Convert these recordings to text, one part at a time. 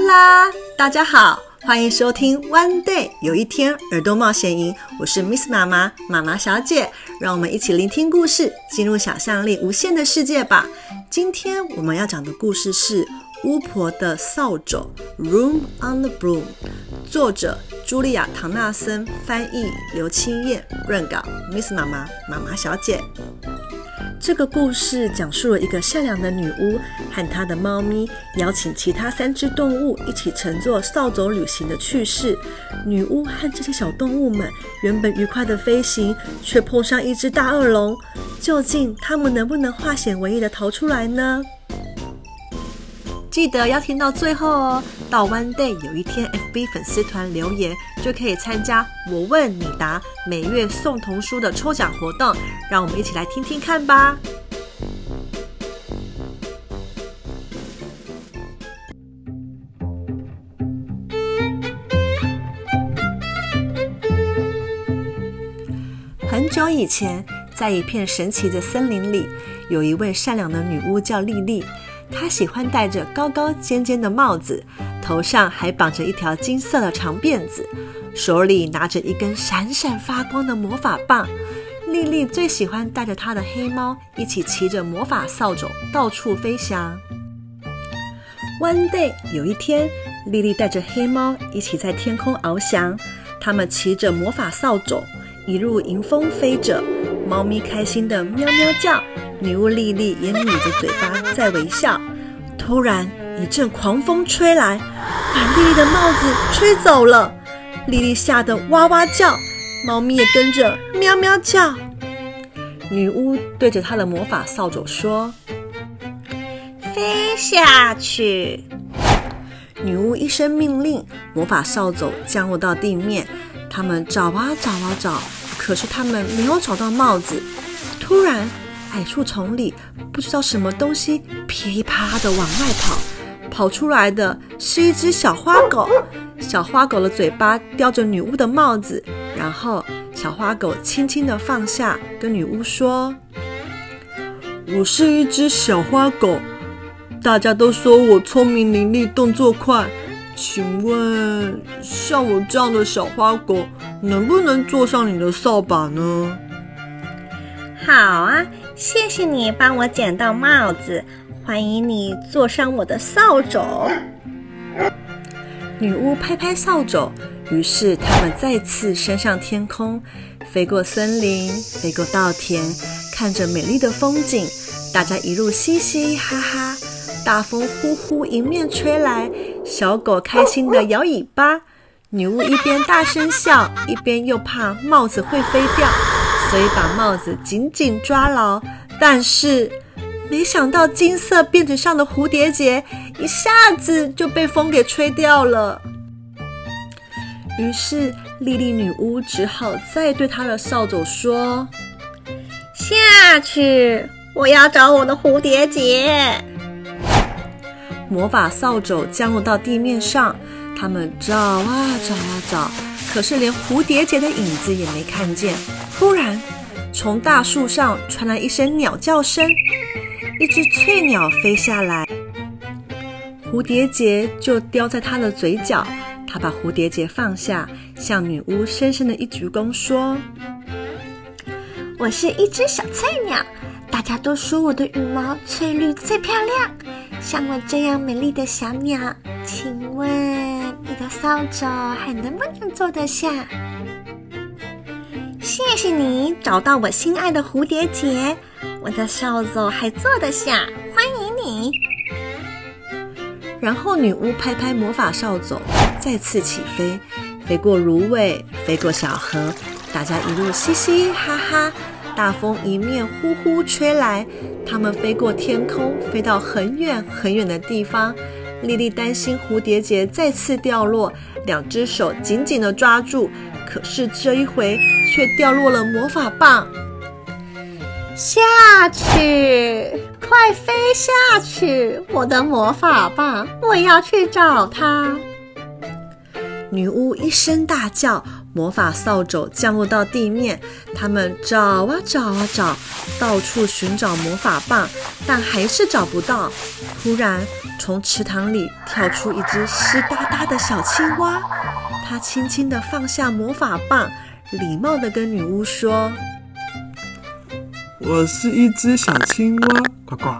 啦，大家好，欢迎收听 One Day 有一天耳朵冒险营，我是 Miss 妈妈妈妈小姐，让我们一起聆听故事，进入想象力无限的世界吧。今天我们要讲的故事是巫婆的扫帚 Room on the Broom，作者茱莉亚·唐纳森，翻译刘清燕，润稿 Miss 妈妈妈妈小姐。这个故事讲述了一个善良的女巫和她的猫咪邀请其他三只动物一起乘坐扫帚旅行的趣事。女巫和这些小动物们原本愉快的飞行，却碰上一只大恶龙。究竟他们能不能化险为夷的逃出来呢？记得要听到最后哦！到 One Day 有一天 FB 粉丝团留言，就可以参加我问你答每月送童书的抽奖活动。让我们一起来听听看吧。很久以前，在一片神奇的森林里，有一位善良的女巫叫莉莉。她喜欢戴着高高尖尖的帽子，头上还绑着一条金色的长辫子，手里拿着一根闪闪发光的魔法棒。莉莉最喜欢带着她的黑猫一起骑着魔法扫帚到处飞翔。One day，有一天，莉莉带着黑猫一起在天空翱翔，他们骑着魔法扫帚一路迎风飞着，猫咪开心的喵喵叫。女巫莉莉也抿着嘴巴在微笑。突然，一阵狂风吹来，把莉莉的帽子吹走了。莉莉吓得哇哇叫，猫咪也跟着喵喵叫。女巫对着她的魔法扫帚说：“飞下去！”女巫一声命令，魔法扫帚降落到地面。他们找啊找啊找，可是他们没有找到帽子。突然，矮树丛里，不知道什么东西噼里啪地往外跑，跑出来的是一只小花狗。小花狗的嘴巴叼着女巫的帽子，然后小花狗轻轻地放下，跟女巫说：“我是一只小花狗，大家都说我聪明伶俐，动作快。请问，像我这样的小花狗，能不能坐上你的扫把呢？”好啊，谢谢你帮我捡到帽子，欢迎你坐上我的扫帚。女巫拍拍扫帚，于是他们再次升上天空，飞过森林，飞过稻田，看着美丽的风景。大家一路嘻嘻哈哈，大风呼呼迎面吹来，小狗开心地摇尾巴。女巫一边大声笑，一边又怕帽子会飞掉。所以把帽子紧紧抓牢，但是没想到金色辫子上的蝴蝶结一下子就被风给吹掉了。于是莉莉女巫只好再对她的扫帚说：“下去，我要找我的蝴蝶结。”魔法扫帚降落到地面上，他们找啊找啊找。可是连蝴蝶结的影子也没看见。突然，从大树上传来一声鸟叫声，一只翠鸟飞下来，蝴蝶结就叼在它的嘴角。它把蝴蝶结放下，向女巫深深的一鞠躬，说：“我是一只小翠鸟，大家都说我的羽毛翠绿最漂亮。像我这样美丽的小鸟，请问？”你的扫帚还能不能坐得下？谢谢你找到我心爱的蝴蝶结，我的扫帚还坐得下，欢迎你。然后女巫拍拍魔法扫帚，再次起飞，飞过芦苇，飞过小河，大家一路嘻嘻哈哈。大风迎面呼呼吹来，他们飞过天空，飞到很远很远的地方。莉莉担心蝴蝶结再次掉落，两只手紧紧地抓住，可是这一回却掉落了魔法棒。下去，快飞下去！我的魔法棒，我要去找它。女巫一声大叫，魔法扫帚降落到地面，他们找啊找啊找，到处寻找魔法棒，但还是找不到。突然，从池塘里跳出一只湿哒哒的小青蛙，它轻轻地放下魔法棒，礼貌地跟女巫说：“我是一只小青蛙，呱呱。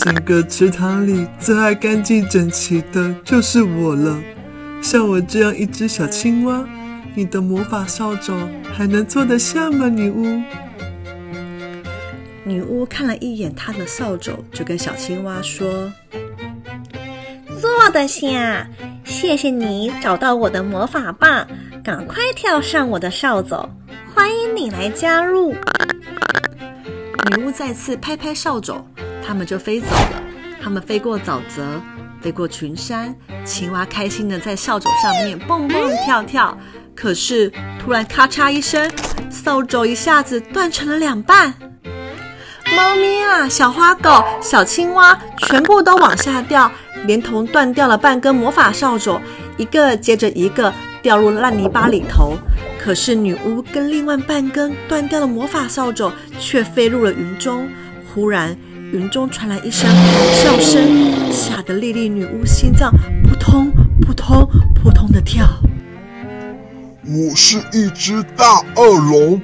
整个池塘里最爱干净整齐的就是我了。像我这样一只小青蛙，你的魔法扫帚还能做得像吗，女巫？”女巫看了一眼她的扫帚，就跟小青蛙说：“坐得下，谢谢你找到我的魔法棒，赶快跳上我的扫帚，欢迎你来加入。”女巫再次拍拍扫帚，他们就飞走了。他们飞过沼泽，飞过群山，青蛙开心的在扫帚上面蹦蹦跳跳。可是突然咔嚓一声，扫帚一下子断成了两半。猫咪啊，小花狗、小青蛙，全部都往下掉，连同断掉了半根魔法扫帚，一个接着一个掉入烂泥巴里头。可是女巫跟另外半根断掉的魔法扫帚却飞入了云中。忽然，云中传来一声咆哮声，吓得莉莉女巫心脏扑通扑通扑通的跳。我是一只大恶龙，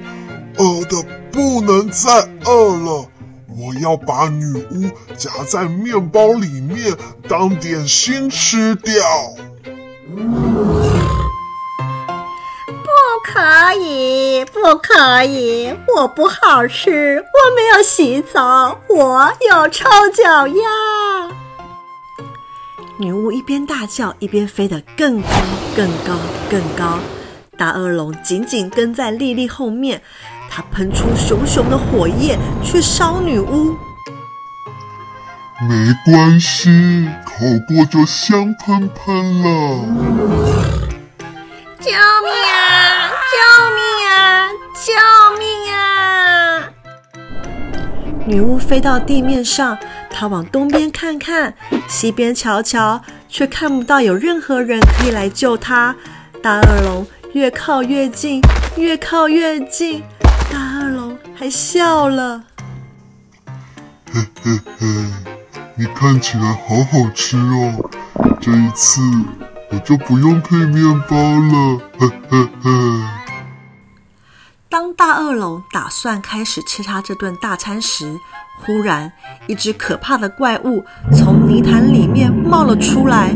饿的不能再饿了。我要把女巫夹在面包里面当点心吃掉。不可以，不可以，我不好吃，我没有洗澡，我有臭脚丫。女巫一边大叫，一边飞得更高、更高、更高。大恶龙紧紧跟在莉莉后面。它喷出熊熊的火焰去烧女巫。没关系，烤过就香喷喷了。救命啊！救命啊！救命啊！女巫飞到地面上，她往东边看看，西边瞧瞧，却看不到有任何人可以来救她。大恶龙越靠越近，越靠越近。大恶龙还笑了，嘿嘿嘿，你看起来好好吃哦，这一次我就不用配面包了，嘿嘿嘿。当大恶龙打算开始吃他这顿大餐时，忽然一只可怕的怪物从泥潭里面冒了出来，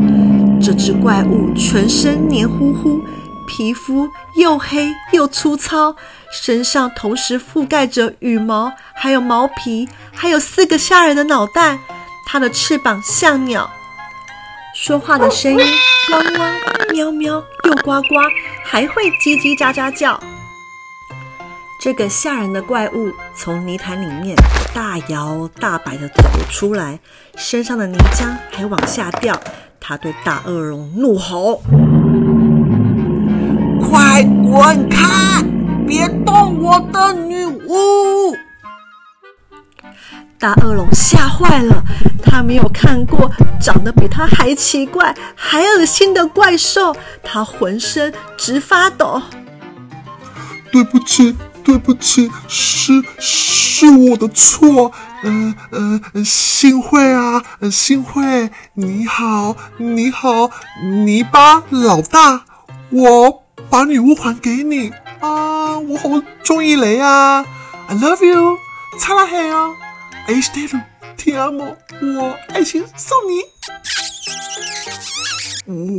这只怪物全身黏糊糊。皮肤又黑又粗糙，身上同时覆盖着羽毛，还有毛皮，还有四个吓人的脑袋。它的翅膀像鸟，说话的声音汪汪、喵喵又呱呱，还会叽叽喳喳叫。这个吓人的怪物从泥潭里面大摇大摆地走出来，身上的泥浆还往下掉。它对大恶龙怒吼。快滚开！别动我的女巫！大恶龙吓坏了，他没有看过长得比他还奇怪、还恶心的怪兽，他浑身直发抖。对不起，对不起，是是我的错。嗯、呃、嗯、呃，幸会啊，幸会，你好，你好，泥巴老大，我。把女巫还给你啊！我好中意你啊！I love you，擦拉黑啊！H D L，天啊！我爱情送你。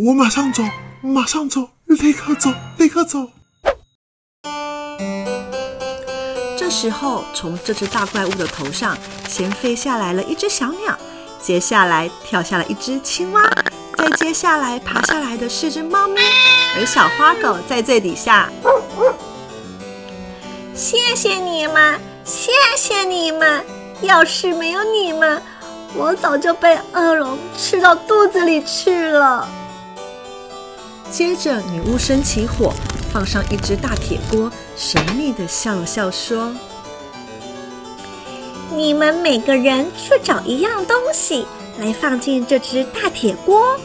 我马上走，马上走，立刻走，立刻走。这时候，从这只大怪物的头上先飞下来了一只小鸟，接下来跳下了一只青蛙。再接下来爬下来的是只猫咪，而小花狗在最底下。谢谢你们，谢谢你们！要是没有你们，我早就被恶龙吃到肚子里去了。接着，女巫生起火，放上一只大铁锅，神秘的笑了笑说：“你们每个人去找一样东西。”来放进这只大铁锅。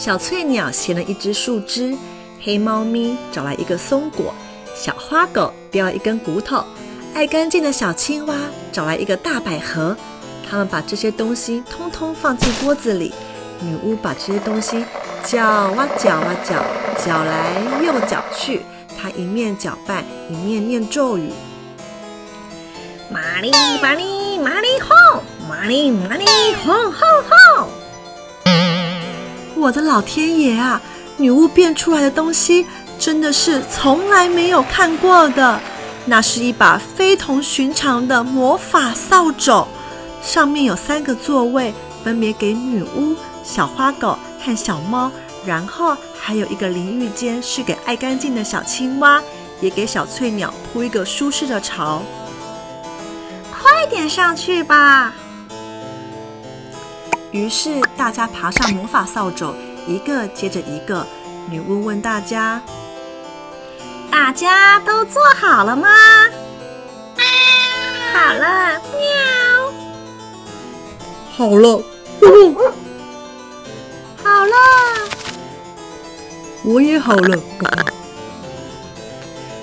小翠鸟衔了一只树枝，黑猫咪找来一个松果，小花狗叼了一根骨头，爱干净的小青蛙找来一个大百合，他们把这些东西通通放进锅子里。女巫把这些东西搅啊搅啊搅，搅来又搅去。她一面搅拌，一面念咒语：“玛丽玛丽玛丽哄，玛丽玛丽哄哄哄。”我的老天爷啊！女巫变出来的东西真的是从来没有看过的。那是一把非同寻常的魔法扫帚，上面有三个座位，分别给女巫、小花狗和小猫，然后还有一个淋浴间是给爱干净的小青蛙，也给小翠鸟铺一个舒适的巢。快点上去吧！于是大家爬上魔法扫帚，一个接着一个。女巫问大家：“大家都做好了吗？”“好了。”“喵。”“好了。”“好了。”“我也好了。”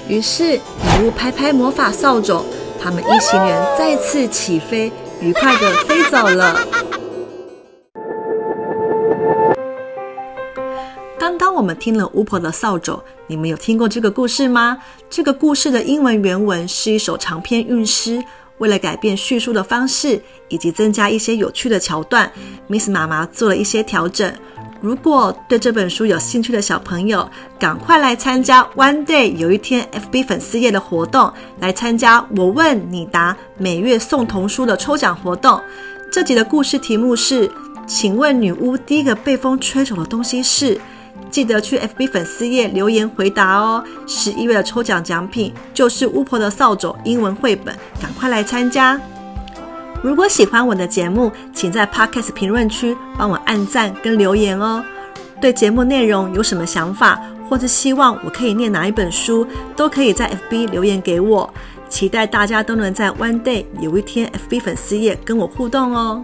于是女巫拍拍魔法扫帚，他们一行人再次起飞，愉快地飞走了。听了巫婆的扫帚，你们有听过这个故事吗？这个故事的英文原文是一首长篇韵诗。为了改变叙述的方式，以及增加一些有趣的桥段，Miss 妈妈做了一些调整。如果对这本书有兴趣的小朋友，赶快来参加 One Day 有一天 FB 粉丝页的活动，来参加我问你答每月送童书的抽奖活动。这集的故事题目是：请问女巫第一个被风吹走的东西是？记得去 FB 粉丝页留言回答哦！十一月的抽奖奖品就是巫婆的扫帚英文绘本，赶快来参加！如果喜欢我的节目，请在 Podcast 评论区帮我按赞跟留言哦。对节目内容有什么想法，或是希望我可以念哪一本书，都可以在 FB 留言给我。期待大家都能在 One Day 有一天 FB 粉丝页跟我互动哦！